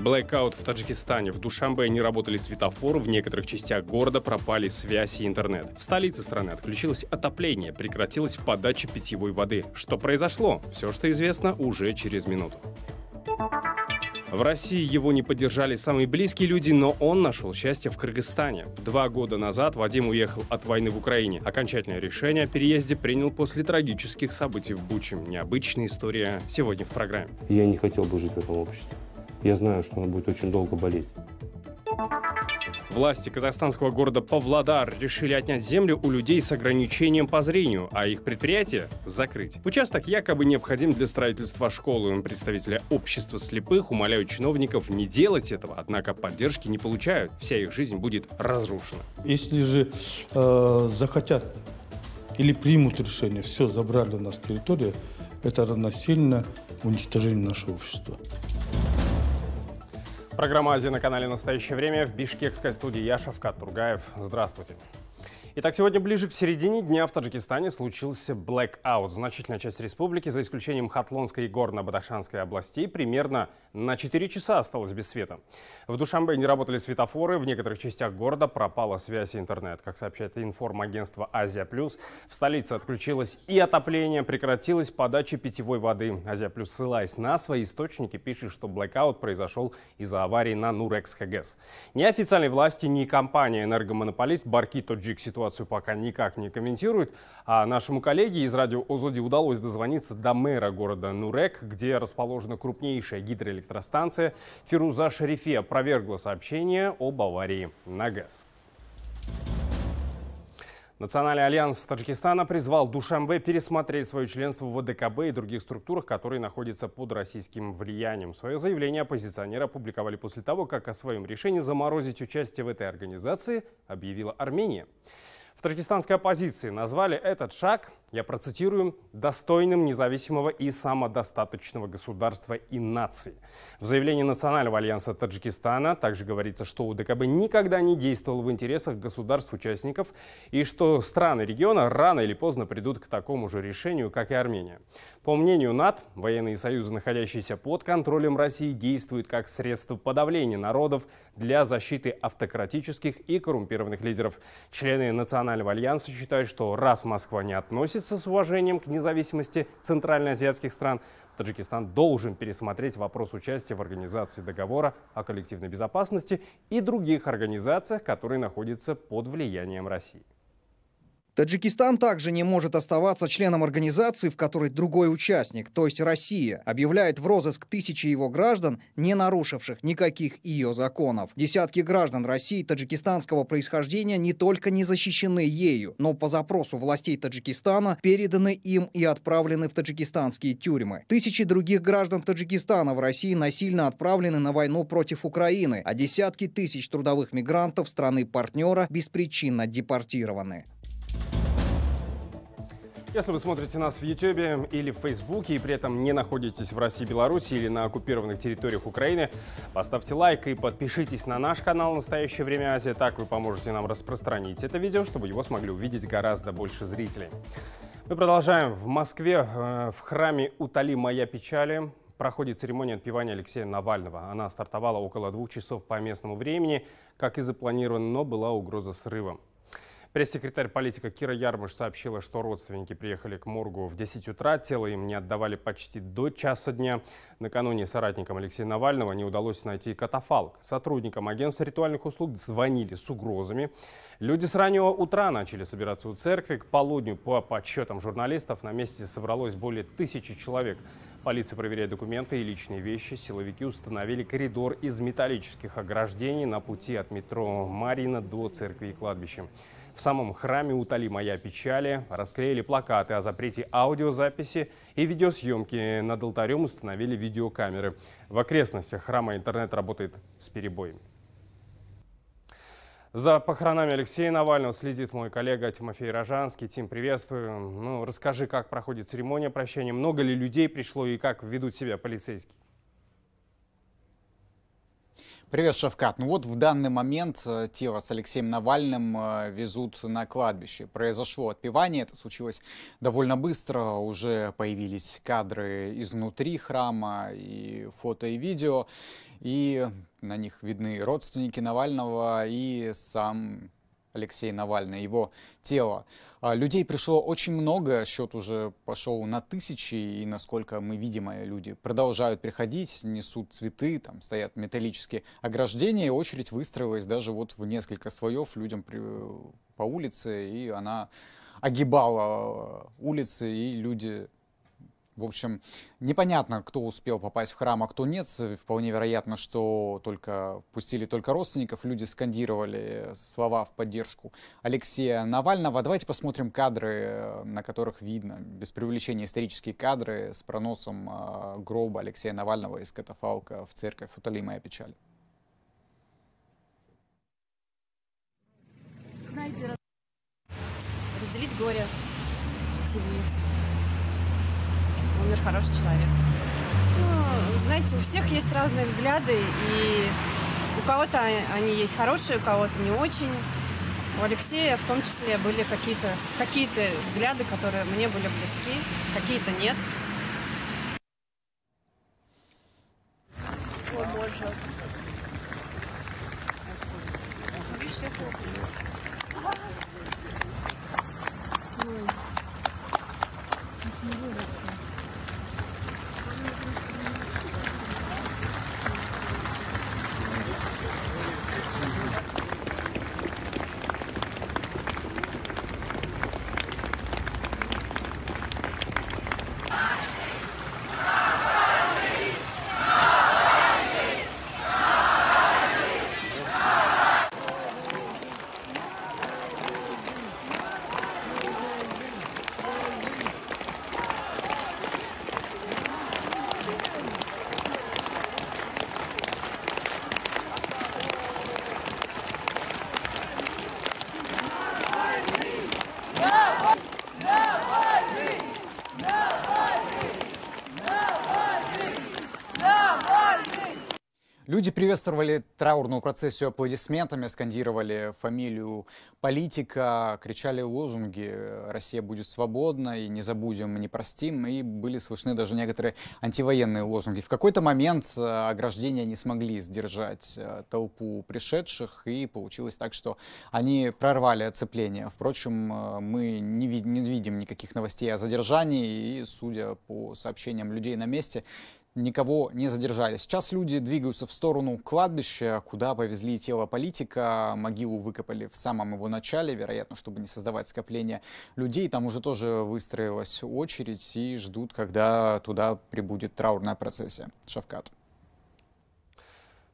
Блэкаут в Таджикистане. В Душамбе не работали светофоры, в некоторых частях города пропали связь и интернет. В столице страны отключилось отопление, прекратилась подача питьевой воды. Что произошло? Все, что известно, уже через минуту. В России его не поддержали самые близкие люди, но он нашел счастье в Кыргызстане. Два года назад Вадим уехал от войны в Украине. Окончательное решение о переезде принял после трагических событий в Буче. Необычная история сегодня в программе. Я не хотел бы жить в этом обществе. Я знаю, что он будет очень долго болеть. Власти казахстанского города Павлодар решили отнять землю у людей с ограничением по зрению, а их предприятие закрыть. Участок якобы необходим для строительства школы. Представители общества слепых умоляют чиновников не делать этого, однако поддержки не получают. Вся их жизнь будет разрушена. Если же э, захотят или примут решение, все, забрали у нас территорию, это равносильно уничтожению нашего общества. Программа «Азия» на канале «Настоящее время» в бишкекской студии Яшев Катургаев. Здравствуйте. Итак, сегодня ближе к середине дня в Таджикистане случился blackout. Значительная часть республики, за исключением Хатлонской и Горно-Бадахшанской областей, примерно на 4 часа осталась без света. В Душамбе не работали светофоры, в некоторых частях города пропала связь и интернет. Как сообщает информагентство «Азия Плюс», в столице отключилось и отопление, прекратилась подача питьевой воды. «Азия Плюс», ссылаясь на свои источники, пишет, что blackout произошел из-за аварии на Нурекс ХГС. Ни официальные власти, ни компания «Энергомонополист» Барки Тоджик ситуацию ситуацию пока никак не комментирует. А нашему коллеге из радио Озоди удалось дозвониться до мэра города Нурек, где расположена крупнейшая гидроэлектростанция. Фируза Шарифе опровергла сообщение об аварии на ГЭС. Национальный альянс Таджикистана призвал Душамбе пересмотреть свое членство в ВДКБ и других структурах, которые находятся под российским влиянием. Свое заявление оппозиционеры опубликовали после того, как о своем решении заморозить участие в этой организации объявила Армения. В таджикистанской оппозиции. Назвали этот шаг, я процитирую, «достойным независимого и самодостаточного государства и нации». В заявлении Национального альянса Таджикистана также говорится, что УДКБ никогда не действовал в интересах государств-участников и что страны региона рано или поздно придут к такому же решению, как и Армения. По мнению НАТ, военные союзы, находящиеся под контролем России, действуют как средство подавления народов для защиты автократических и коррумпированных лидеров. Члены Национального альянса считают, что раз Москва не относится с уважением к независимости центральноазиатских стран, Таджикистан должен пересмотреть вопрос участия в организации договора о коллективной безопасности и других организациях, которые находятся под влиянием России. Таджикистан также не может оставаться членом организации, в которой другой участник, то есть Россия, объявляет в розыск тысячи его граждан, не нарушивших никаких ее законов. Десятки граждан России таджикистанского происхождения не только не защищены ею, но по запросу властей Таджикистана переданы им и отправлены в таджикистанские тюрьмы. Тысячи других граждан Таджикистана в России насильно отправлены на войну против Украины, а десятки тысяч трудовых мигрантов страны-партнера беспричинно депортированы. Если вы смотрите нас в YouTube или в Facebook и при этом не находитесь в России, Беларуси или на оккупированных территориях Украины, поставьте лайк и подпишитесь на наш канал «Настоящее время Азия». Так вы поможете нам распространить это видео, чтобы его смогли увидеть гораздо больше зрителей. Мы продолжаем. В Москве э, в храме «Утоли моя печали» проходит церемония отпевания Алексея Навального. Она стартовала около двух часов по местному времени, как и запланировано, но была угроза срыва. Пресс-секретарь политика Кира Ярмыш сообщила, что родственники приехали к моргу в 10 утра, тело им не отдавали почти до часа дня. Накануне соратникам Алексея Навального не удалось найти катафалк. Сотрудникам агентства ритуальных услуг звонили с угрозами. Люди с раннего утра начали собираться у церкви. К полудню, по подсчетам журналистов, на месте собралось более тысячи человек. Полиция проверяет документы и личные вещи. Силовики установили коридор из металлических ограждений на пути от метро Марина до церкви и кладбища. В самом храме «Утоли моя печали» расклеили плакаты о запрете аудиозаписи и видеосъемки. Над алтарем установили видеокамеры. В окрестностях храма интернет работает с перебоями. За похоронами Алексея Навального следит мой коллега Тимофей Рожанский. Тим, приветствую. Ну, расскажи, как проходит церемония прощания, много ли людей пришло и как ведут себя полицейские? Привет, Шавкат. Ну вот в данный момент э, тело с Алексеем Навальным э, везут на кладбище. Произошло отпевание, это случилось довольно быстро. Уже появились кадры изнутри храма и фото и видео. И на них видны родственники Навального и сам Алексей Навальный, его тело. А, людей пришло очень много, счет уже пошел на тысячи, и насколько мы видим, э, люди продолжают приходить, несут цветы, там стоят металлические ограждения, и очередь выстроилась даже вот в несколько слоев людям при, по улице, и она огибала э, улицы, и люди в общем, непонятно, кто успел попасть в храм, а кто нет. Вполне вероятно, что только пустили только родственников. Люди скандировали слова в поддержку Алексея Навального. Давайте посмотрим кадры, на которых видно, без привлечения исторические кадры с проносом а, гроба Алексея Навального из катафалка в церковь «Утоли моя печаль». Разделить горе семьи умер хороший человек. Ну, знаете, у всех есть разные взгляды, и у кого-то они есть хорошие, у кого-то не очень. У Алексея в том числе были какие-то какие взгляды, которые мне были близки, какие-то нет. О, боже. Видишь, все Люди приветствовали траурную процессию аплодисментами, скандировали фамилию политика, кричали лозунги «Россия будет свободна» и «Не забудем, не простим», и были слышны даже некоторые антивоенные лозунги. В какой-то момент э, ограждения не смогли сдержать э, толпу пришедших, и получилось так, что они прорвали оцепление. Впрочем, э, мы не, вид не видим никаких новостей о задержании, и, судя по сообщениям людей на месте, никого не задержали. Сейчас люди двигаются в сторону кладбища, куда повезли тело политика. Могилу выкопали в самом его начале, вероятно, чтобы не создавать скопление людей. Там уже тоже выстроилась очередь и ждут, когда туда прибудет траурная процессия. Шавкат.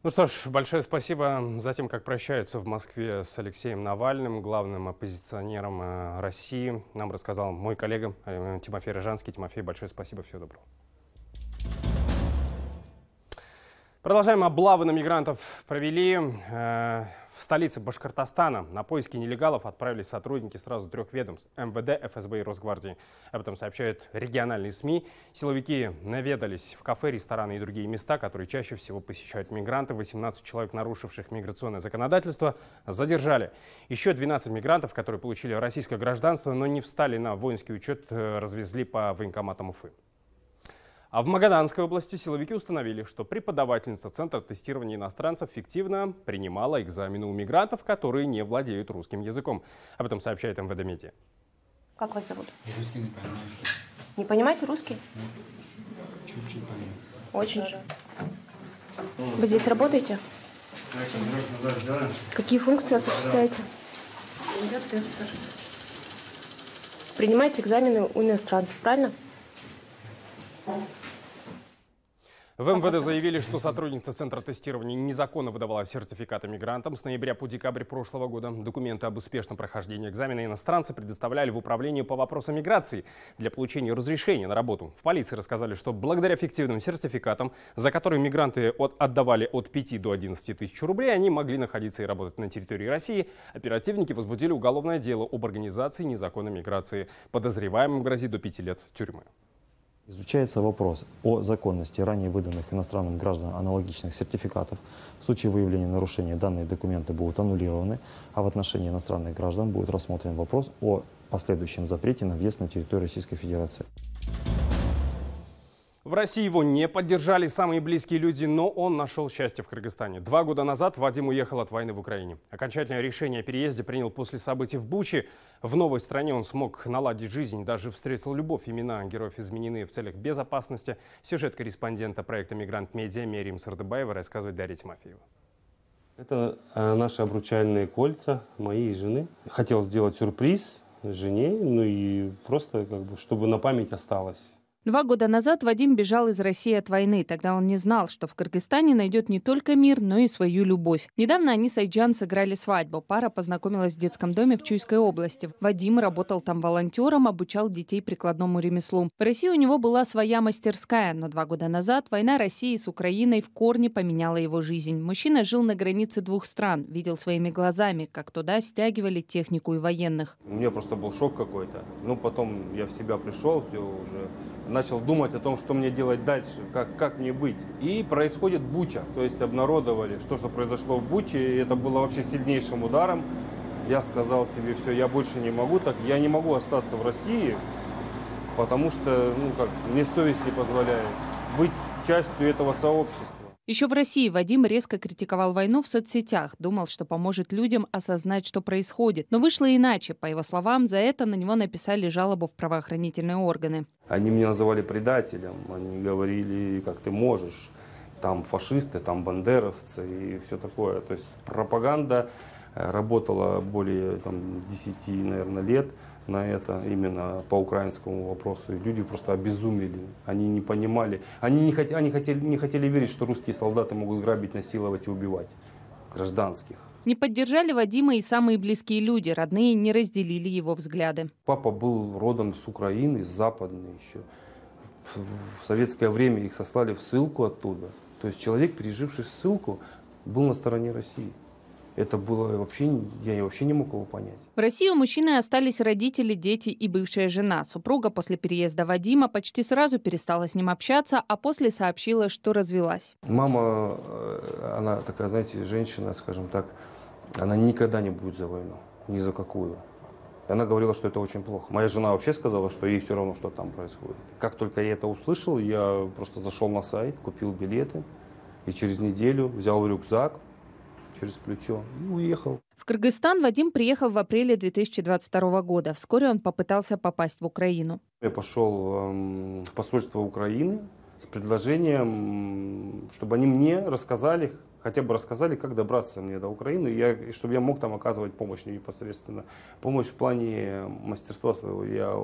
Ну что ж, большое спасибо за тем, как прощаются в Москве с Алексеем Навальным, главным оппозиционером э, России. Нам рассказал мой коллега э, Тимофей Рыжанский. Тимофей, большое спасибо, всего доброго. Продолжаем облавы на мигрантов. Провели э, в столице Башкортостана. На поиски нелегалов отправились сотрудники сразу трех ведомств – МВД, ФСБ и Росгвардии. Об этом сообщают региональные СМИ. Силовики наведались в кафе, рестораны и другие места, которые чаще всего посещают мигранты. 18 человек, нарушивших миграционное законодательство, задержали. Еще 12 мигрантов, которые получили российское гражданство, но не встали на воинский учет, э, развезли по военкоматам Уфы. А в Магаданской области силовики установили, что преподавательница Центра тестирования иностранцев фиктивно принимала экзамены у мигрантов, которые не владеют русским языком. Об этом сообщает МВД Медиа. Как вас зовут? Русский не понимаю. Не понимаете русский? Нет. Чуть-чуть понимаю. Очень жаль. Вы здесь работаете? Какие функции осуществляете? Я тестер. Принимаете экзамены у иностранцев, правильно? В МВД заявили, что сотрудница Центра тестирования незаконно выдавала сертификаты мигрантам. С ноября по декабрь прошлого года документы об успешном прохождении экзамена иностранцы предоставляли в управление по вопросам миграции для получения разрешения на работу. В полиции рассказали, что благодаря фиктивным сертификатам, за которые мигранты от, отдавали от 5 до 11 тысяч рублей, они могли находиться и работать на территории России. Оперативники возбудили уголовное дело об организации незаконной миграции. Подозреваемым грозит до 5 лет тюрьмы. Изучается вопрос о законности ранее выданных иностранным гражданам аналогичных сертификатов. В случае выявления нарушения данные документы будут аннулированы, а в отношении иностранных граждан будет рассмотрен вопрос о последующем запрете на въезд на территорию Российской Федерации. В России его не поддержали самые близкие люди, но он нашел счастье в Кыргызстане. Два года назад Вадим уехал от войны в Украине. Окончательное решение о переезде принял после событий в Буче. В новой стране он смог наладить жизнь, даже встретил любовь. Имена героев изменены в целях безопасности. Сюжет корреспондента проекта «Мигрант Медиа» Мерим Сардыбаева рассказывает Дарья Тимофеева. Это э, наши обручальные кольца моей жены. Хотел сделать сюрприз жене, ну и просто как бы, чтобы на память осталось. Два года назад Вадим бежал из России от войны. Тогда он не знал, что в Кыргызстане найдет не только мир, но и свою любовь. Недавно они с Айджан сыграли свадьбу. Пара познакомилась в детском доме в Чуйской области. Вадим работал там волонтером, обучал детей прикладному ремеслу. В России у него была своя мастерская, но два года назад война России с Украиной в корне поменяла его жизнь. Мужчина жил на границе двух стран, видел своими глазами, как туда стягивали технику и военных. У меня просто был шок какой-то. Ну, потом я в себя пришел, все уже начал думать о том, что мне делать дальше, как, как мне быть. И происходит буча, то есть обнародовали, что, что произошло в буче, и это было вообще сильнейшим ударом. Я сказал себе, все, я больше не могу так, я не могу остаться в России, потому что, ну как, мне совесть не позволяет быть частью этого сообщества. Еще в России Вадим резко критиковал войну в соцсетях, думал, что поможет людям осознать, что происходит. Но вышло иначе. По его словам, за это на него написали жалобу в правоохранительные органы. Они меня называли предателем, они говорили, как ты можешь, там фашисты, там бандеровцы и все такое. То есть пропаганда э, работала более там, 10, наверное, лет на это, именно по украинскому вопросу. И люди просто обезумели. Они не понимали. Они, не, хот, они хотели, не хотели верить, что русские солдаты могут грабить, насиловать и убивать гражданских. Не поддержали Вадима и самые близкие люди. Родные не разделили его взгляды. Папа был родом с Украины, с Западной еще. В, в советское время их сослали в ссылку оттуда. То есть человек, переживший ссылку, был на стороне России. Это было вообще, я вообще не мог его понять. В России у мужчины остались родители, дети и бывшая жена. Супруга после переезда Вадима почти сразу перестала с ним общаться, а после сообщила, что развелась. Мама, э, она такая, знаете, женщина, скажем так, она никогда не будет за войну, ни за какую. Она говорила, что это очень плохо. Моя жена вообще сказала, что ей все равно, что там происходит. Как только я это услышал, я просто зашел на сайт, купил билеты. И через неделю взял рюкзак, через плечо и уехал. В Кыргызстан Вадим приехал в апреле 2022 года. Вскоре он попытался попасть в Украину. Я пошел эм, в посольство Украины с предложением, чтобы они мне рассказали, хотя бы рассказали, как добраться мне до Украины, я, чтобы я мог там оказывать помощь непосредственно. Помощь в плане мастерства своего. Я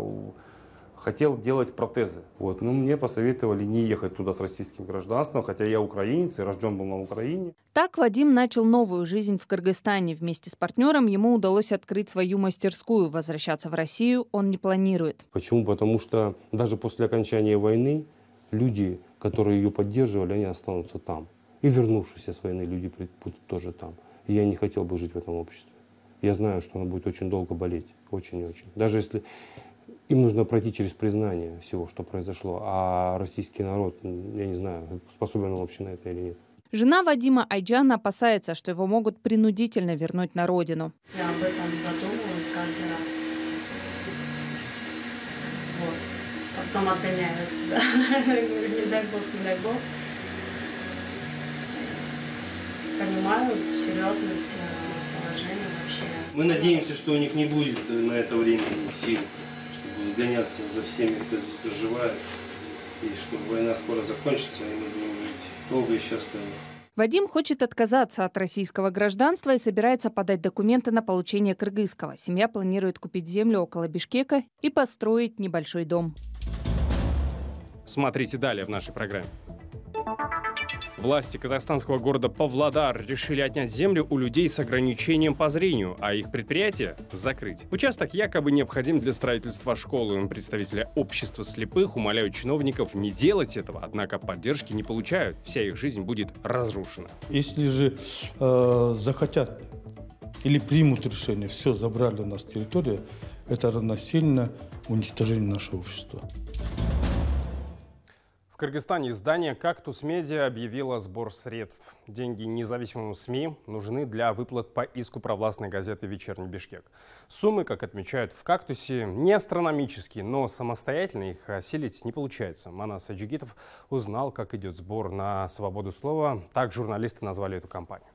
хотел делать протезы. Вот. Но мне посоветовали не ехать туда с российским гражданством, хотя я украинец и рожден был на Украине. Так Вадим начал новую жизнь в Кыргызстане. Вместе с партнером ему удалось открыть свою мастерскую. Возвращаться в Россию он не планирует. Почему? Потому что даже после окончания войны люди, которые ее поддерживали, они останутся там. И вернувшиеся с войны люди будут тоже там. И я не хотел бы жить в этом обществе. Я знаю, что она будет очень долго болеть. Очень и очень. Даже если им нужно пройти через признание всего, что произошло. А российский народ, я не знаю, способен он вообще на это или нет. Жена Вадима Айджан опасается, что его могут принудительно вернуть на родину. Я об этом задумывалась каждый раз. Вот. Потом отгоняются, да. не дай бог, не дай бог. Понимаю серьезность э, положения вообще. Мы надеемся, что у них не будет на это время сил гоняться за всеми, кто здесь проживает, и чтобы война скоро закончится, и мы будем жить долго и счастливо. Вадим хочет отказаться от российского гражданства и собирается подать документы на получение кыргызского. Семья планирует купить землю около Бишкека и построить небольшой дом. Смотрите далее в нашей программе. Власти казахстанского города Павлодар решили отнять землю у людей с ограничением по зрению, а их предприятие закрыть. Участок якобы необходим для строительства школы. Представители общества слепых умоляют чиновников не делать этого, однако поддержки не получают. Вся их жизнь будет разрушена. Если же э, захотят или примут решение, все, забрали у нас территорию, это равносильно уничтожению нашего общества. Кыргызстане издание «Кактус Медиа» объявило сбор средств. Деньги независимым СМИ нужны для выплат по иску провластной газеты «Вечерний Бишкек». Суммы, как отмечают в «Кактусе», не астрономические, но самостоятельно их осилить не получается. Манас Аджигитов узнал, как идет сбор на свободу слова. Так журналисты назвали эту кампанию.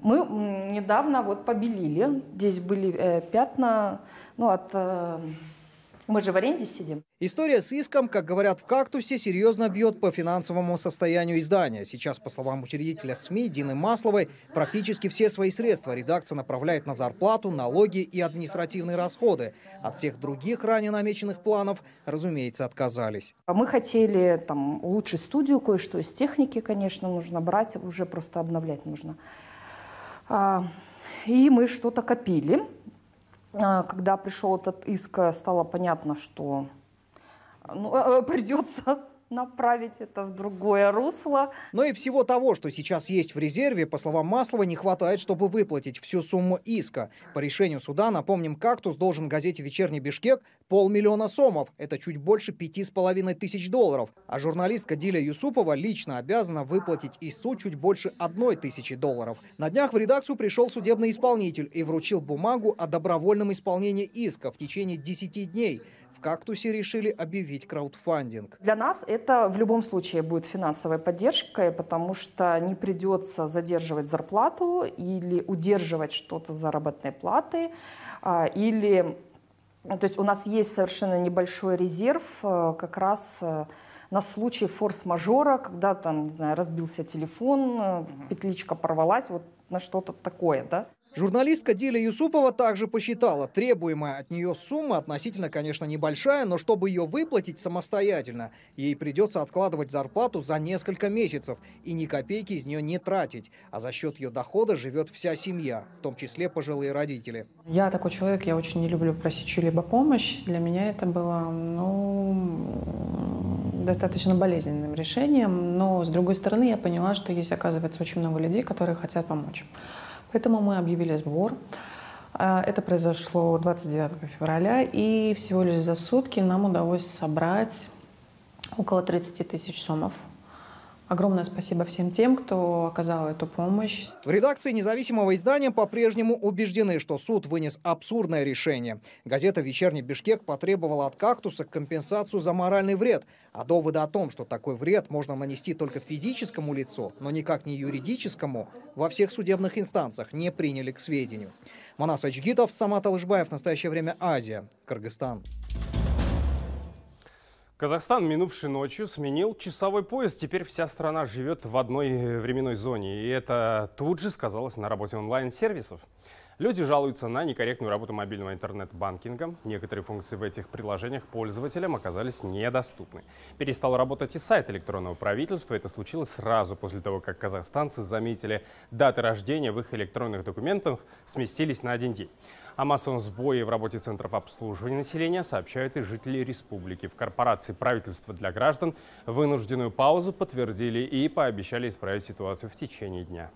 Мы недавно вот побелили. Здесь были э, пятна ну, от э, мы же в аренде сидим. История с иском, как говорят в «Кактусе», серьезно бьет по финансовому состоянию издания. Сейчас, по словам учредителя СМИ Дины Масловой, практически все свои средства редакция направляет на зарплату, налоги и административные расходы. От всех других ранее намеченных планов, разумеется, отказались. Мы хотели там улучшить студию, кое-что из техники, конечно, нужно брать, уже просто обновлять нужно. А, и мы что-то копили. А, когда пришел этот иск, стало понятно, что ну, придется направить это в другое русло. Но и всего того, что сейчас есть в резерве, по словам Маслова, не хватает, чтобы выплатить всю сумму иска. По решению суда, напомним, «Кактус» должен газете «Вечерний Бишкек» полмиллиона сомов. Это чуть больше пяти с половиной тысяч долларов. А журналистка Диля Юсупова лично обязана выплатить ИСУ чуть больше одной тысячи долларов. На днях в редакцию пришел судебный исполнитель и вручил бумагу о добровольном исполнении иска в течение 10 дней – «Кактусе» решили объявить краудфандинг. Для нас это в любом случае будет финансовой поддержкой, потому что не придется задерживать зарплату или удерживать что-то заработной платы, а, или... То есть у нас есть совершенно небольшой резерв э, как раз э, на случай форс-мажора, когда там, не знаю, разбился телефон, петличка порвалась, вот на что-то такое, да. Журналистка Диля Юсупова также посчитала, требуемая от нее сумма относительно, конечно, небольшая, но чтобы ее выплатить самостоятельно, ей придется откладывать зарплату за несколько месяцев и ни копейки из нее не тратить, а за счет ее дохода живет вся семья, в том числе пожилые родители. Я такой человек, я очень не люблю просить чью-либо помощь. Для меня это было, ну, достаточно болезненным решением, но с другой стороны я поняла, что есть, оказывается, очень много людей, которые хотят помочь. Поэтому мы объявили сбор. А, это произошло 29 февраля, и всего лишь за сутки нам удалось собрать около 30 тысяч сомов. Огромное спасибо всем тем, кто оказал эту помощь. В редакции независимого издания по-прежнему убеждены, что суд вынес абсурдное решение. Газета «Вечерний Бишкек» потребовала от «Кактуса» компенсацию за моральный вред. А доводы о том, что такой вред можно нанести только физическому лицу, но никак не юридическому, во всех судебных инстанциях не приняли к сведению. Манас Ачгитов, Самат Алышбаев. Настоящее время Азия. Кыргызстан. Казахстан, минувшей ночью, сменил часовой пояс. Теперь вся страна живет в одной временной зоне. И это тут же сказалось на работе онлайн-сервисов. Люди жалуются на некорректную работу мобильного интернет-банкинга. Некоторые функции в этих приложениях пользователям оказались недоступны. Перестал работать и сайт электронного правительства. Это случилось сразу после того, как казахстанцы заметили даты рождения в их электронных документах сместились на один день. О массовом сбое в работе центров обслуживания населения сообщают и жители республики. В корпорации правительства для граждан вынужденную паузу подтвердили и пообещали исправить ситуацию в течение дня.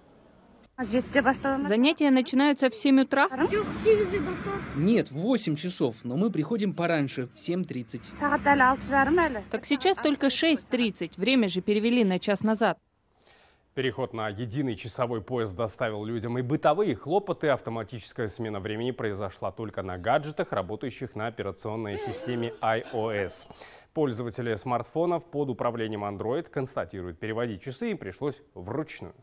Занятия начинаются в 7 утра? Нет, в 8 часов, но мы приходим пораньше, в 7.30. Так сейчас только 6.30, время же перевели на час назад. Переход на единый часовой пояс доставил людям и бытовые хлопоты. Автоматическая смена времени произошла только на гаджетах, работающих на операционной системе iOS. Пользователи смартфонов под управлением Android констатируют, переводить часы им пришлось вручную.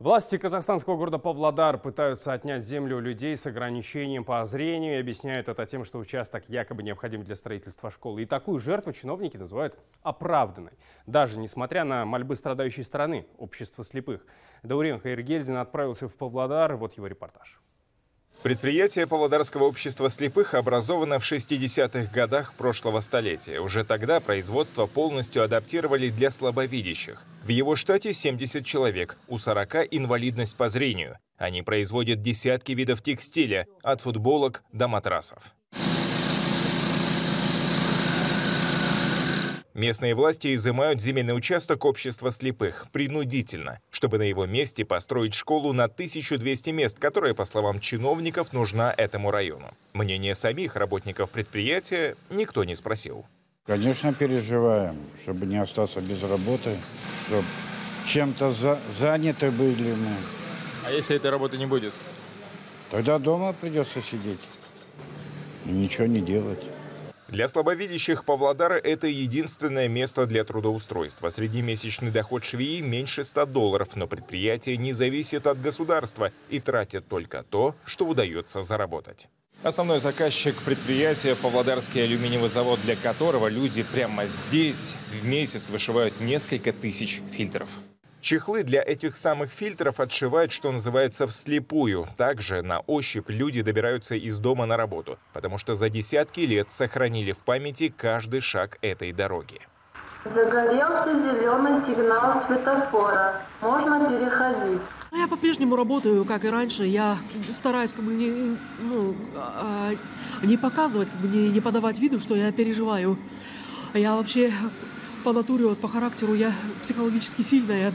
Власти казахстанского города Павлодар пытаются отнять землю у людей с ограничением по зрению и объясняют это тем, что участок якобы необходим для строительства школы. И такую жертву чиновники называют оправданной, даже несмотря на мольбы страдающей страны, общества слепых. Даурен Хайргельзин отправился в Павлодар, вот его репортаж. Предприятие Павлодарского общества слепых образовано в 60-х годах прошлого столетия. Уже тогда производство полностью адаптировали для слабовидящих. В его штате 70 человек, у 40 инвалидность по зрению. Они производят десятки видов текстиля, от футболок до матрасов. Местные власти изымают земельный участок общества слепых принудительно, чтобы на его месте построить школу на 1200 мест, которая, по словам чиновников, нужна этому району. Мнение самих работников предприятия никто не спросил. Конечно, переживаем, чтобы не остаться без работы, чтобы чем-то за, заняты были мы. А если этой работы не будет? Тогда дома придется сидеть и ничего не делать. Для слабовидящих Павлодара это единственное место для трудоустройства. Среднемесячный доход швеи меньше 100 долларов, но предприятие не зависит от государства и тратит только то, что удается заработать. Основной заказчик предприятия – Павлодарский алюминиевый завод, для которого люди прямо здесь в месяц вышивают несколько тысяч фильтров. Чехлы для этих самых фильтров отшивают, что называется, вслепую. Также на ощупь люди добираются из дома на работу, потому что за десятки лет сохранили в памяти каждый шаг этой дороги. Загорелся зеленый сигнал светофора. Можно переходить. Ну, я по-прежнему работаю, как и раньше. Я стараюсь как бы не, ну, а, не показывать, как бы не, не подавать виду, что я переживаю. Я вообще по натуре, вот, по характеру, я психологически сильная.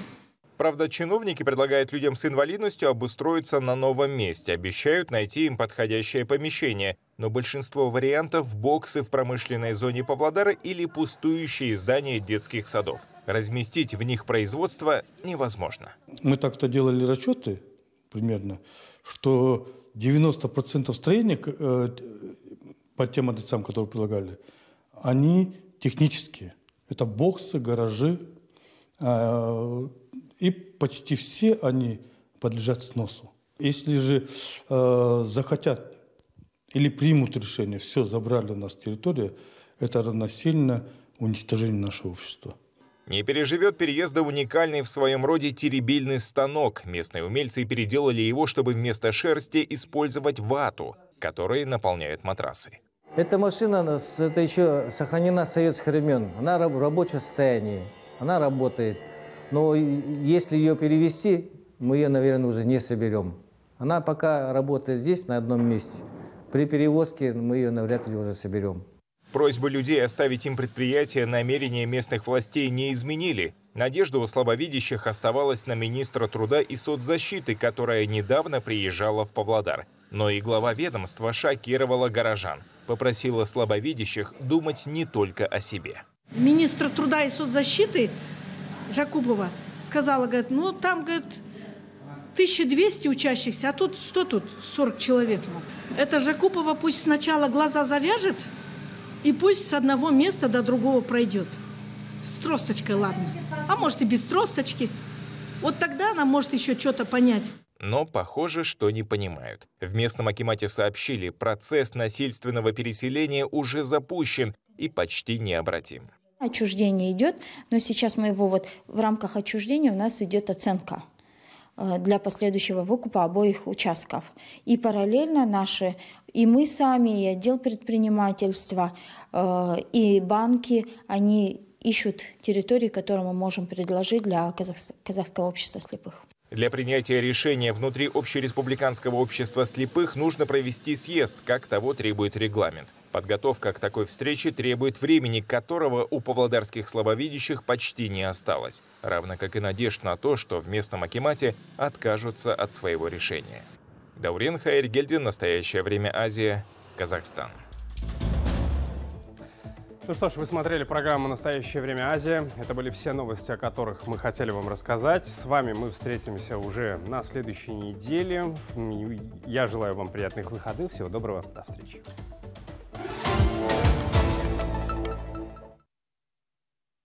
Правда, чиновники предлагают людям с инвалидностью обустроиться на новом месте, обещают найти им подходящее помещение. Но большинство вариантов – боксы в промышленной зоне Павлодара или пустующие здания детских садов. Разместить в них производство невозможно. Мы так-то делали расчеты примерно, что 90% строения э, по тем адресам, которые предлагали, они технические. Это боксы, гаражи, э, и почти все они подлежат сносу. Если же э, захотят или примут решение, все, забрали у нас территорию, это равносильно уничтожению нашего общества. Не переживет переезда уникальный в своем роде теребильный станок. Местные умельцы переделали его, чтобы вместо шерсти использовать вату, которой наполняют матрасы. Эта машина это еще сохранена с советских времен. Она в рабочем состоянии. Она работает. Но если ее перевести, мы ее, наверное, уже не соберем. Она пока работает здесь, на одном месте. При перевозке мы ее навряд ли уже соберем. Просьбы людей оставить им предприятие намерения местных властей не изменили. Надежда у слабовидящих оставалась на министра труда и соцзащиты, которая недавно приезжала в Павлодар. Но и глава ведомства шокировала горожан. Попросила слабовидящих думать не только о себе. Министр труда и соцзащиты Жакубова сказала, говорит, ну там, говорит, 1200 учащихся, а тут что тут 40 человек? Это Жакупова пусть сначала глаза завяжет, и пусть с одного места до другого пройдет. С тросточкой, ладно. А может и без тросточки. Вот тогда она может еще что-то понять. Но похоже, что не понимают. В местном Акимате сообщили, процесс насильственного переселения уже запущен и почти необратим. Отчуждение идет, но сейчас мы его вот в рамках отчуждения у нас идет оценка э, для последующего выкупа обоих участков. И параллельно наши, и мы сами, и отдел предпринимательства, э, и банки, они ищут территории, которые мы можем предложить для казахского общества слепых. Для принятия решения внутри общереспубликанского общества слепых нужно провести съезд, как того требует регламент. Подготовка к такой встрече требует времени, которого у павлодарских слабовидящих почти не осталось, равно как и надежд на то, что в местном Акимате откажутся от своего решения. Даурен Хайргельдин, «Настоящее время Азия», Казахстан. Ну что ж, вы смотрели программу «Настоящее время Азия». Это были все новости, о которых мы хотели вам рассказать. С вами мы встретимся уже на следующей неделе. Я желаю вам приятных выходных. Всего доброго. До встречи.